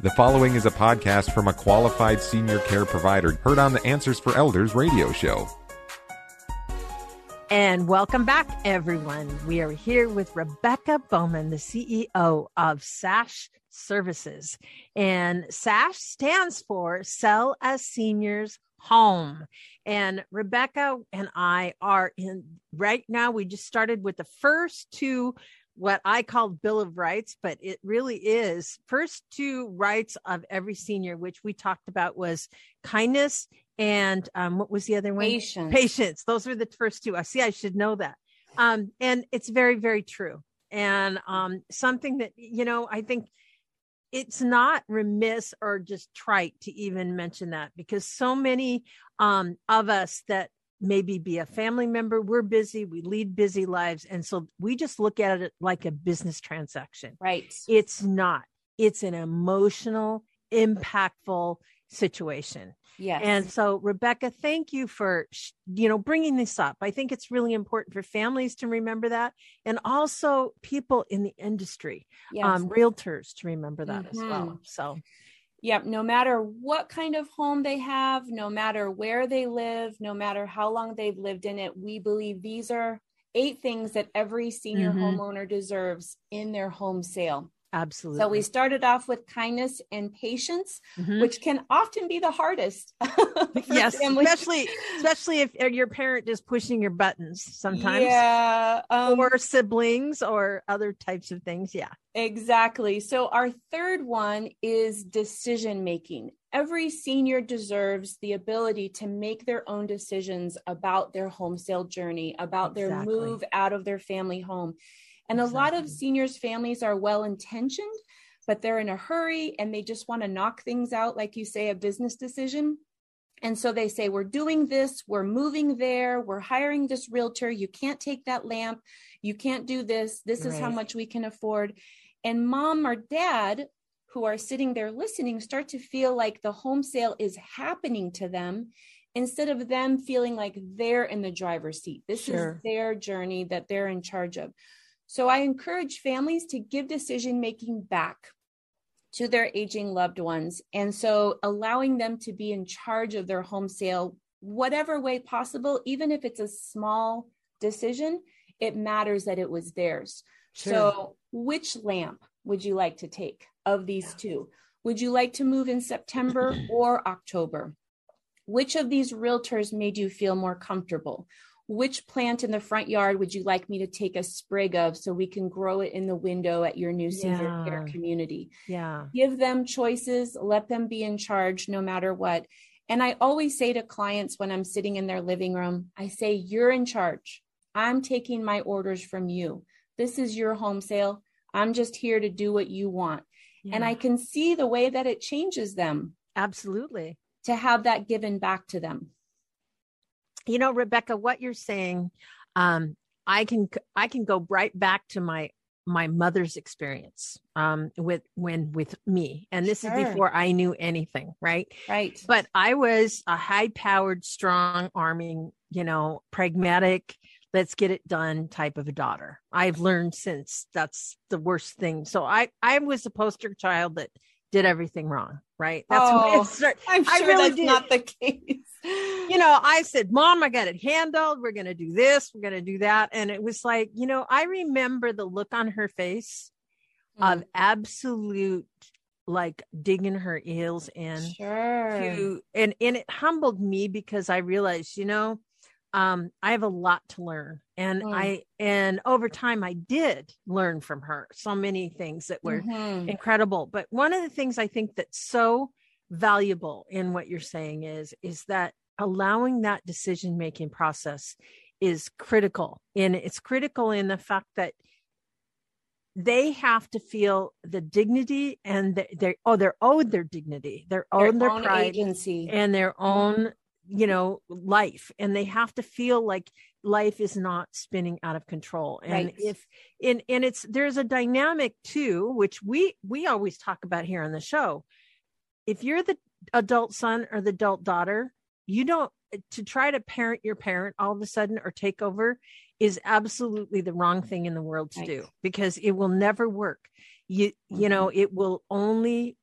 The following is a podcast from a qualified senior care provider heard on the Answers for Elders radio show. And welcome back, everyone. We are here with Rebecca Bowman, the CEO of SASH Services. And SASH stands for Sell as Seniors Home. And Rebecca and I are in right now. We just started with the first two what I called Bill of Rights, but it really is first two rights of every senior, which we talked about was kindness and um, what was the other one? Patience. Patience. Those were the first two. I see. I should know that. Um, and it's very, very true. And um, something that you know, I think it's not remiss or just trite to even mention that because so many um, of us that maybe be a family member. We're busy, we lead busy lives. And so we just look at it like a business transaction. Right. It's not, it's an emotional, impactful situation. Yes. And so Rebecca, thank you for you know bringing this up. I think it's really important for families to remember that and also people in the industry, yes. um realtors to remember that mm-hmm. as well. Mm-hmm. So Yep. No matter what kind of home they have, no matter where they live, no matter how long they've lived in it, we believe these are eight things that every senior mm-hmm. homeowner deserves in their home sale. Absolutely. So we started off with kindness and patience, mm-hmm. which can often be the hardest. yes, families. especially especially if your parent is pushing your buttons sometimes. Yeah, um, or siblings or other types of things. Yeah, exactly. So our third one is decision making. Every senior deserves the ability to make their own decisions about their home sale journey, about exactly. their move out of their family home and exactly. a lot of seniors' families are well intentioned, but they're in a hurry and they just want to knock things out, like you say, a business decision. And so they say, We're doing this, we're moving there, we're hiring this realtor. You can't take that lamp, you can't do this. This right. is how much we can afford. And mom or dad, who are sitting there listening, start to feel like the home sale is happening to them instead of them feeling like they're in the driver's seat. This sure. is their journey that they're in charge of. So I encourage families to give decision making back to their aging loved ones. And so allowing them to be in charge of their home sale, whatever way possible, even if it's a small decision, it matters that it was theirs. Sure. So, which lamp would you like to take of these two? Would you like to move in September or October? Which of these realtors made you feel more comfortable? Which plant in the front yard would you like me to take a sprig of so we can grow it in the window at your new senior yeah. care community? Yeah. Give them choices, let them be in charge no matter what. And I always say to clients when I'm sitting in their living room, I say, You're in charge. I'm taking my orders from you. This is your home sale. I'm just here to do what you want. Yeah. And I can see the way that it changes them. Absolutely. To have that given back to them you know rebecca what you're saying um, i can i can go right back to my my mother's experience um, with when with me. And this sure. is before i knew anything right? Right. But i was a high powered strong arming you know pragmatic let's get it done type of a daughter. I've learned since. That's the worst thing. So i i was a poster child that did everything wrong right that's oh, what i'm sure really that's did. not the case you know, I said, Mom, I got it handled. We're going to do this. We're going to do that. And it was like, you know, I remember the look on her face mm. of absolute like digging her heels in sure. to and and it humbled me because I realized, you know, um I have a lot to learn and mm. I and over time I did learn from her so many things that were mm-hmm. incredible. But one of the things I think that's so valuable in what you're saying is is that allowing that decision making process is critical and it's critical in the fact that they have to feel the dignity and they're oh they're owed their dignity they're owed their, their pride agency and their own you know life and they have to feel like life is not spinning out of control and right. if and and it's there's a dynamic too which we we always talk about here on the show if you're the adult son or the adult daughter you don't to try to parent your parent all of a sudden or take over is absolutely the wrong thing in the world to right. do because it will never work you you know mm-hmm. it will only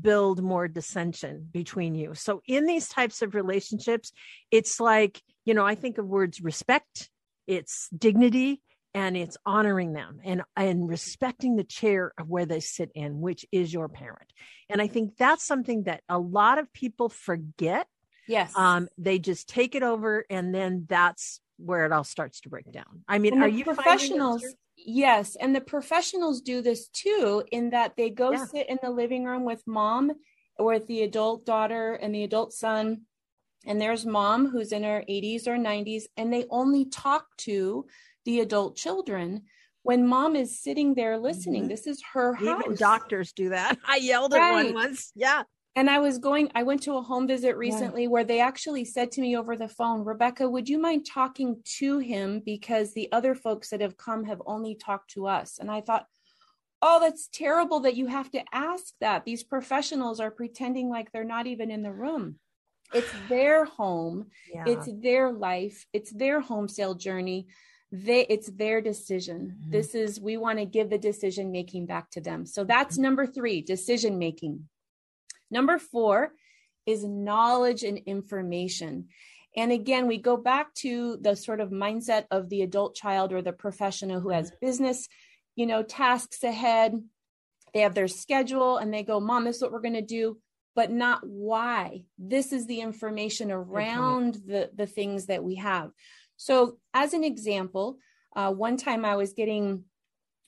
build more dissension between you. So in these types of relationships, it's like, you know, I think of words respect, it's dignity, and it's honoring them and and respecting the chair of where they sit in which is your parent. And i think that's something that a lot of people forget. Yes. Um they just take it over and then that's where it all starts to break down. I mean and are you professionals yes and the professionals do this too in that they go yeah. sit in the living room with mom or with the adult daughter and the adult son and there's mom who's in her 80s or 90s and they only talk to the adult children when mom is sitting there listening. Mm-hmm. This is her house. Even doctors do that. I yelled right. at one once. Yeah. And I was going, I went to a home visit recently yeah. where they actually said to me over the phone, Rebecca, would you mind talking to him? Because the other folks that have come have only talked to us. And I thought, oh, that's terrible that you have to ask that. These professionals are pretending like they're not even in the room. It's their home, yeah. it's their life, it's their home sale journey they it's their decision mm-hmm. this is we want to give the decision making back to them so that's mm-hmm. number 3 decision making number 4 is knowledge and information. And again we go back to the sort of mindset of the adult child or the professional who has business you know tasks ahead. They have their schedule and they go mom this is what we're going to do but not why. This is the information around the the things that we have. So, as an example, uh, one time I was getting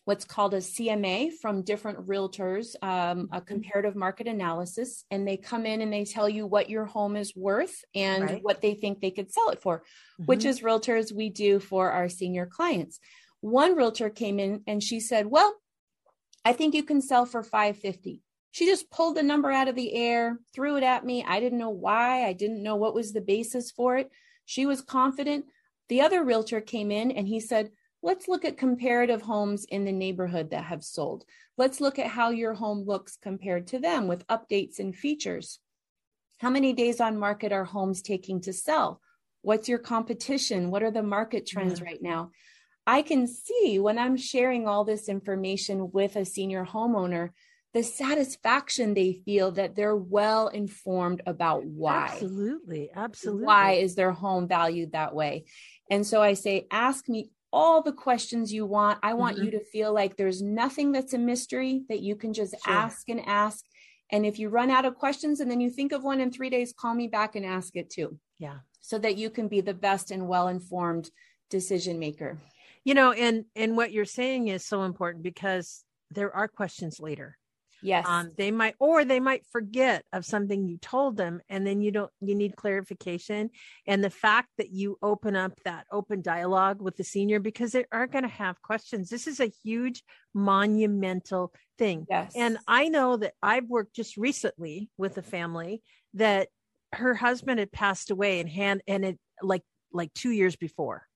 what's called a CMA from different realtors, um, a mm-hmm. comparative market analysis, and they come in and they tell you what your home is worth and right. what they think they could sell it for, mm-hmm. which is realtors we do for our senior clients. One realtor came in and she said, "Well, I think you can sell for 550." She just pulled the number out of the air, threw it at me. I didn't know why. I didn't know what was the basis for it. She was confident. The other realtor came in and he said, Let's look at comparative homes in the neighborhood that have sold. Let's look at how your home looks compared to them with updates and features. How many days on market are homes taking to sell? What's your competition? What are the market trends right now? I can see when I'm sharing all this information with a senior homeowner the satisfaction they feel that they're well informed about why. Absolutely. Absolutely. Why is their home valued that way? And so I say, ask me all the questions you want. I want mm-hmm. you to feel like there's nothing that's a mystery that you can just sure. ask and ask. And if you run out of questions and then you think of one in three days, call me back and ask it too. Yeah. So that you can be the best and well informed decision maker. You know, and and what you're saying is so important because there are questions later Yes. Um, they might, or they might forget of something you told them, and then you don't, you need clarification. And the fact that you open up that open dialogue with the senior because they are going to have questions. This is a huge, monumental thing. Yes. And I know that I've worked just recently with a family that her husband had passed away and hand, and it like, like two years before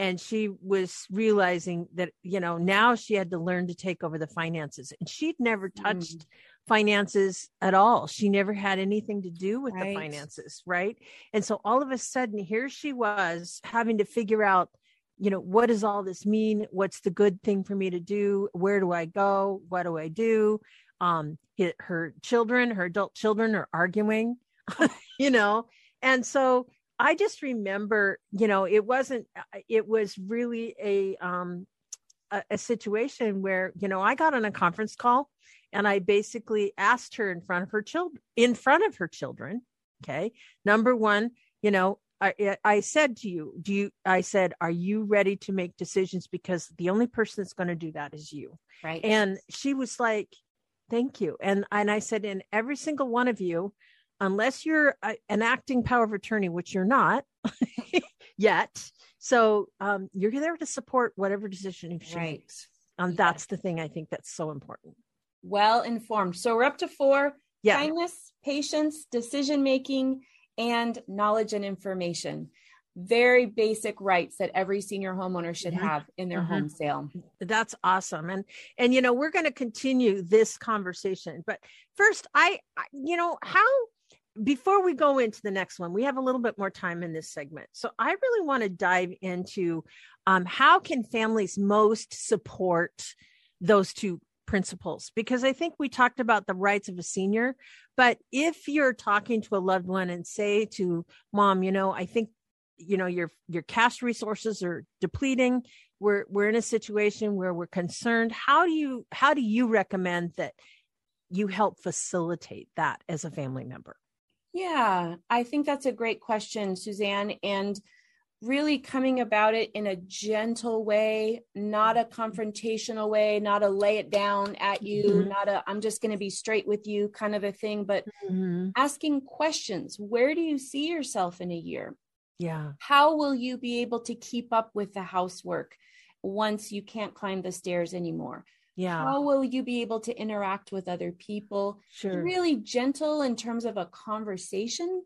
and she was realizing that you know now she had to learn to take over the finances and she'd never touched mm. finances at all. She never had anything to do with right. the finances right? And so all of a sudden here she was having to figure out you know what does all this mean? What's the good thing for me to do? Where do i go? What do i do? Um her children her adult children are arguing you know? And so I just remember, you know, it wasn't, uh, it was really a, um, a, a situation where, you know, I got on a conference call and I basically asked her in front of her children, in front of her children. Okay. Number one, you know, I, I said to you, do you, I said, are you ready to make decisions? Because the only person that's going to do that is you. Right. And she was like, thank you. And, and I said, in every single one of you unless you're a, an acting power of attorney, which you're not yet. So um, you're there to support whatever decision she right. makes. And that's the thing I think that's so important. Well informed. So we're up to four yeah. kindness, patience, decision making, and knowledge and information. Very basic rights that every senior homeowner should mm-hmm. have in their mm-hmm. home sale. That's awesome. And and you know, we're going to continue this conversation. But first, I, I you know, how before we go into the next one, we have a little bit more time in this segment. So I really want to dive into um, how can families most support those two principles because I think we talked about the rights of a senior. But if you're talking to a loved one and say to mom, you know, I think you know your your cash resources are depleting we're we're in a situation where we're concerned how do you how do you recommend that you help facilitate that as a family member yeah i think that's a great question suzanne and really coming about it in a gentle way not a confrontational way not a lay it down at you mm-hmm. not a i'm just going to be straight with you kind of a thing but mm-hmm. asking questions. Where do you see yourself in a year? Yeah. How will you be able to keep up with the housework once you can't climb the stairs anymore yeah how will you be able to interact with other people sure really gentle in terms of a conversation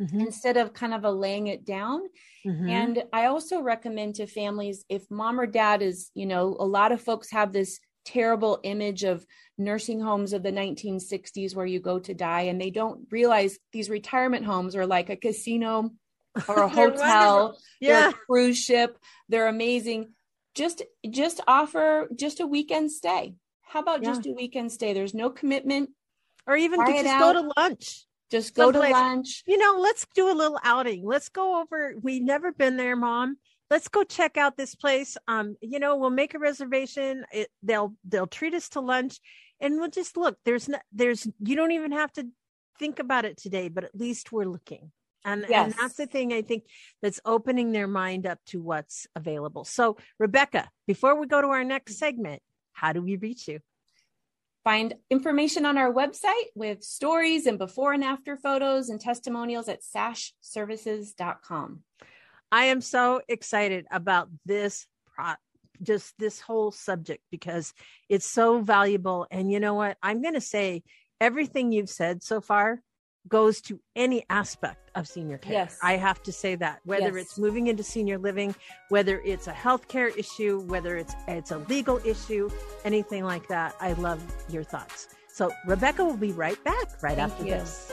mm-hmm. instead of kind of a laying it down mm-hmm. and i also recommend to families if mom or dad is you know a lot of folks have this terrible image of nursing homes of the 1960s where you go to die and they don't realize these retirement homes are like a casino or a hotel yeah. a cruise ship they're amazing just just offer just a weekend stay. How about yeah. just a weekend stay? There's no commitment. Or even just go to lunch. Just go Someplace. to lunch. You know let's do a little outing. Let's go over we've never been there mom. Let's go check out this place. Um you know we'll make a reservation. It, they'll they'll treat us to lunch. And we'll just look. There's no there's you don't even have to think about it today but at least we're looking and, yes. and that's the thing I think that's opening their mind up to what's available. So, Rebecca, before we go to our next segment, how do we reach you? Find information on our website with stories and before and after photos and testimonials at sashservices.com. I am so excited about this pro- just this whole subject because it's so valuable and you know what? I'm going to say everything you've said so far goes to any aspect of senior care. Yes. I have to say that whether yes. it's moving into senior living, whether it's a healthcare issue, whether it's it's a legal issue, anything like that. I love your thoughts. So Rebecca will be right back right Thank after you. this.